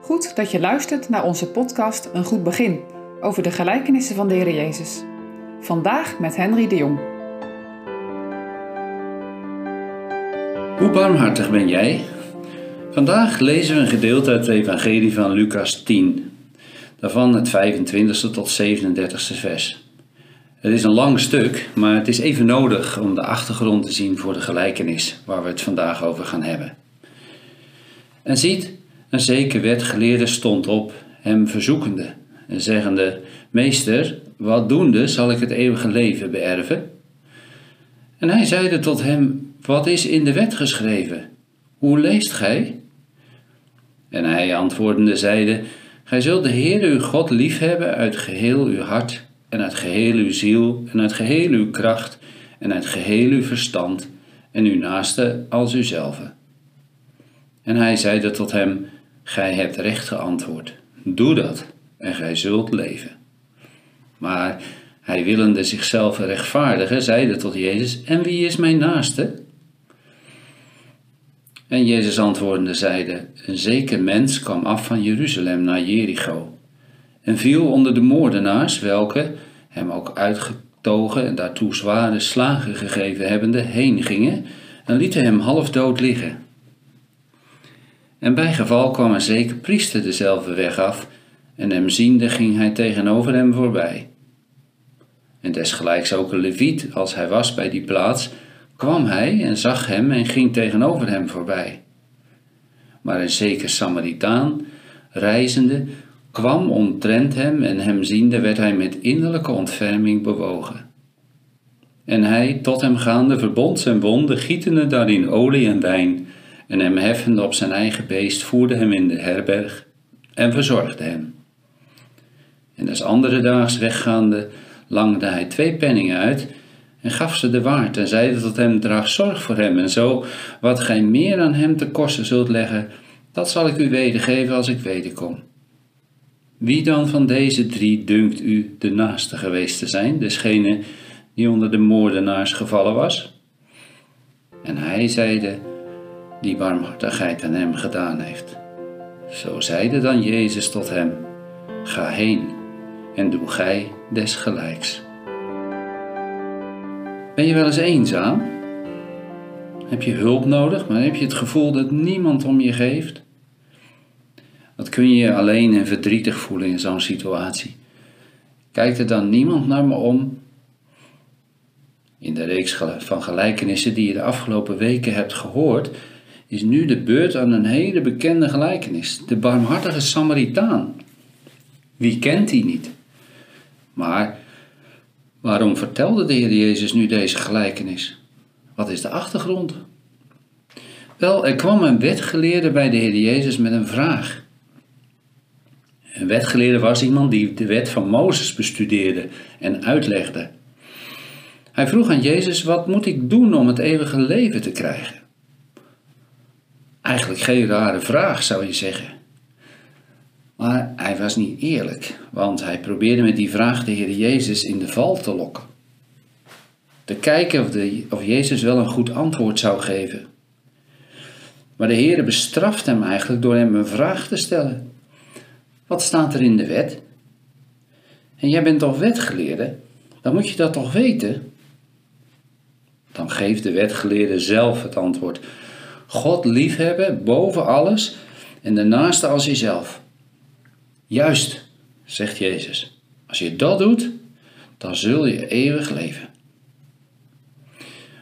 Goed dat je luistert naar onze podcast Een Goed Begin over de gelijkenissen van de Heer Jezus. Vandaag met Henry de Jong. Hoe barmhartig ben jij? Vandaag lezen we een gedeelte uit het Evangelie van Lucas 10, daarvan het 25e tot 37e vers. Het is een lang stuk, maar het is even nodig om de achtergrond te zien voor de gelijkenis waar we het vandaag over gaan hebben. En ziet, een zeker wetgeleerde stond op, hem verzoekende, en zeggende: Meester, wat doende zal ik het eeuwige leven beërven? En hij zeide tot hem: Wat is in de wet geschreven? Hoe leest gij? En hij antwoordende zeide: Gij zult de Heer uw God liefhebben uit geheel uw hart en uit geheel uw ziel en uit geheel uw kracht en uit geheel uw verstand en uw naaste als uzelf. En hij zeide tot hem: Gij hebt recht geantwoord. Doe dat en gij zult leven. Maar hij willende zichzelf rechtvaardigen, zeide tot Jezus: En wie is mijn naaste? En Jezus antwoordende zeide: Een zeker mens kwam af van Jeruzalem naar Jericho en viel onder de moordenaars, welke, hem ook uitgetogen en daartoe zware slagen gegeven hebbende, heen gingen en lieten hem half dood liggen. En bij geval kwam een zeker priester dezelfde weg af, en hem ziende ging hij tegenover hem voorbij. En desgelijks ook een leviet, als hij was bij die plaats, kwam hij en zag hem en ging tegenover hem voorbij. Maar een zeker Samaritaan, reizende, kwam omtrent hem en hem ziende werd hij met innerlijke ontferming bewogen. En hij, tot hem gaande, verbond zijn wonden, gietende daarin olie en wijn, en hem heffende op zijn eigen beest, voerde hem in de herberg en verzorgde hem. En des andere daags weggaande, langde hij twee penningen uit en gaf ze de waard en zeide tot hem, draag zorg voor hem en zo, wat gij meer aan hem te kosten zult leggen, dat zal ik u wedergeven als ik wederkom. Wie dan van deze drie dunkt u de naaste geweest te zijn, desgene die onder de moordenaars gevallen was? En hij zeide, die barmhartigheid aan hem gedaan heeft. Zo zeide dan Jezus tot hem, ga heen en doe gij desgelijks. Ben je wel eens eenzaam? Heb je hulp nodig, maar heb je het gevoel dat niemand om je geeft? Wat kun je je alleen en verdrietig voelen in zo'n situatie? Kijkt er dan niemand naar me om? In de reeks van gelijkenissen die je de afgelopen weken hebt gehoord, is nu de beurt aan een hele bekende gelijkenis: de barmhartige Samaritaan. Wie kent die niet? Maar waarom vertelde de Heer Jezus nu deze gelijkenis? Wat is de achtergrond? Wel, er kwam een wetgeleerde bij de Heer Jezus met een vraag. Een wetgeleerde was iemand die de wet van Mozes bestudeerde en uitlegde. Hij vroeg aan Jezus: Wat moet ik doen om het eeuwige leven te krijgen? Eigenlijk geen rare vraag, zou je zeggen. Maar hij was niet eerlijk, want hij probeerde met die vraag de Heer Jezus in de val te lokken. Te kijken of, de, of Jezus wel een goed antwoord zou geven. Maar de Heer bestraft hem eigenlijk door hem een vraag te stellen. Wat staat er in de wet? En jij bent toch wetgeleerde? Dan moet je dat toch weten? Dan geeft de wetgeleerde zelf het antwoord. God liefhebben boven alles en de naaste als jezelf. Juist, zegt Jezus. Als je dat doet, dan zul je eeuwig leven.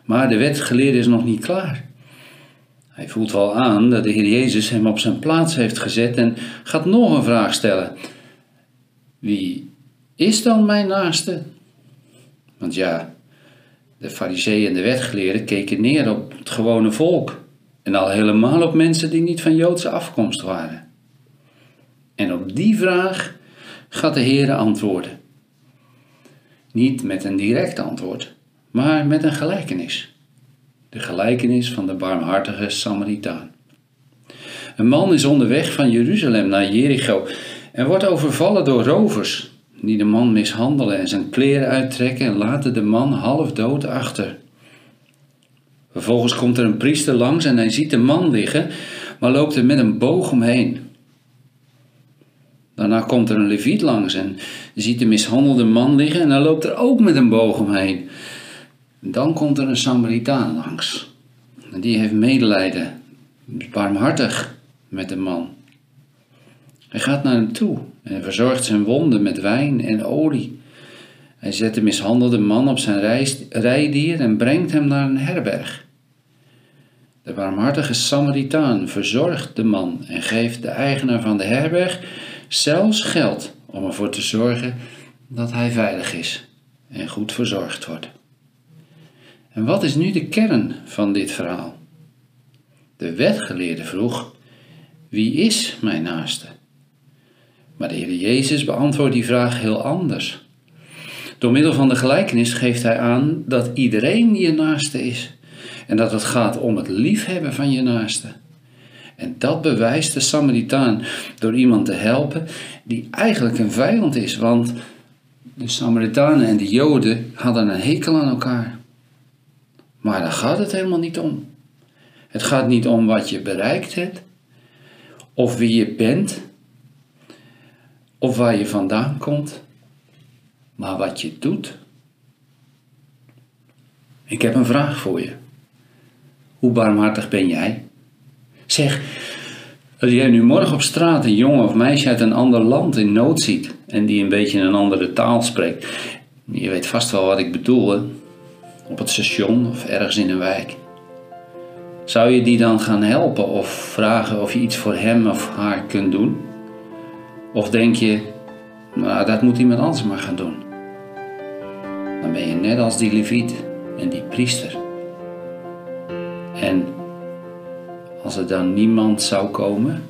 Maar de wetgeleerde is nog niet klaar. Hij voelt wel aan dat de Heer Jezus hem op zijn plaats heeft gezet en gaat nog een vraag stellen. Wie is dan mijn naaste? Want ja, de fariseeën en de wetgeleerden keken neer op het gewone volk. En al helemaal op mensen die niet van Joodse afkomst waren. En op die vraag gaat de Heer antwoorden. Niet met een direct antwoord, maar met een gelijkenis. De gelijkenis van de barmhartige Samaritaan. Een man is onderweg van Jeruzalem naar Jericho en wordt overvallen door rovers, die de man mishandelen en zijn kleren uittrekken en laten de man half dood achter. Vervolgens komt er een priester langs en hij ziet de man liggen, maar loopt er met een boog omheen. Daarna komt er een leviet langs en ziet de mishandelde man liggen en hij loopt er ook met een boog omheen. Dan komt er een Samaritaan langs. En die heeft medelijden, barmhartig met de man. Hij gaat naar hem toe en verzorgt zijn wonden met wijn en olie. Hij zet de mishandelde man op zijn rijdier en brengt hem naar een herberg. De barmhartige Samaritaan verzorgt de man en geeft de eigenaar van de herberg zelfs geld om ervoor te zorgen dat hij veilig is en goed verzorgd wordt. En wat is nu de kern van dit verhaal? De wetgeleerde vroeg: Wie is mijn naaste? Maar de Heer Jezus beantwoordt die vraag heel anders. Door middel van de gelijkenis geeft hij aan dat iedereen je naaste is en dat het gaat om het liefhebben van je naaste. En dat bewijst de Samaritaan door iemand te helpen die eigenlijk een vijand is, want de Samaritanen en de Joden hadden een hekel aan elkaar. Maar daar gaat het helemaal niet om. Het gaat niet om wat je bereikt hebt, of wie je bent, of waar je vandaan komt, maar wat je doet. Ik heb een vraag voor je. Hoe barmhartig ben jij? Zeg, als jij nu morgen op straat een jongen of meisje uit een ander land in nood ziet en die een beetje een andere taal spreekt, je weet vast wel wat ik bedoel, op het station of ergens in een wijk. Zou je die dan gaan helpen of vragen of je iets voor hem of haar kunt doen? Of denk je, nou dat moet iemand anders maar gaan doen? Dan ben je net als die leviet en die priester. En als er dan niemand zou komen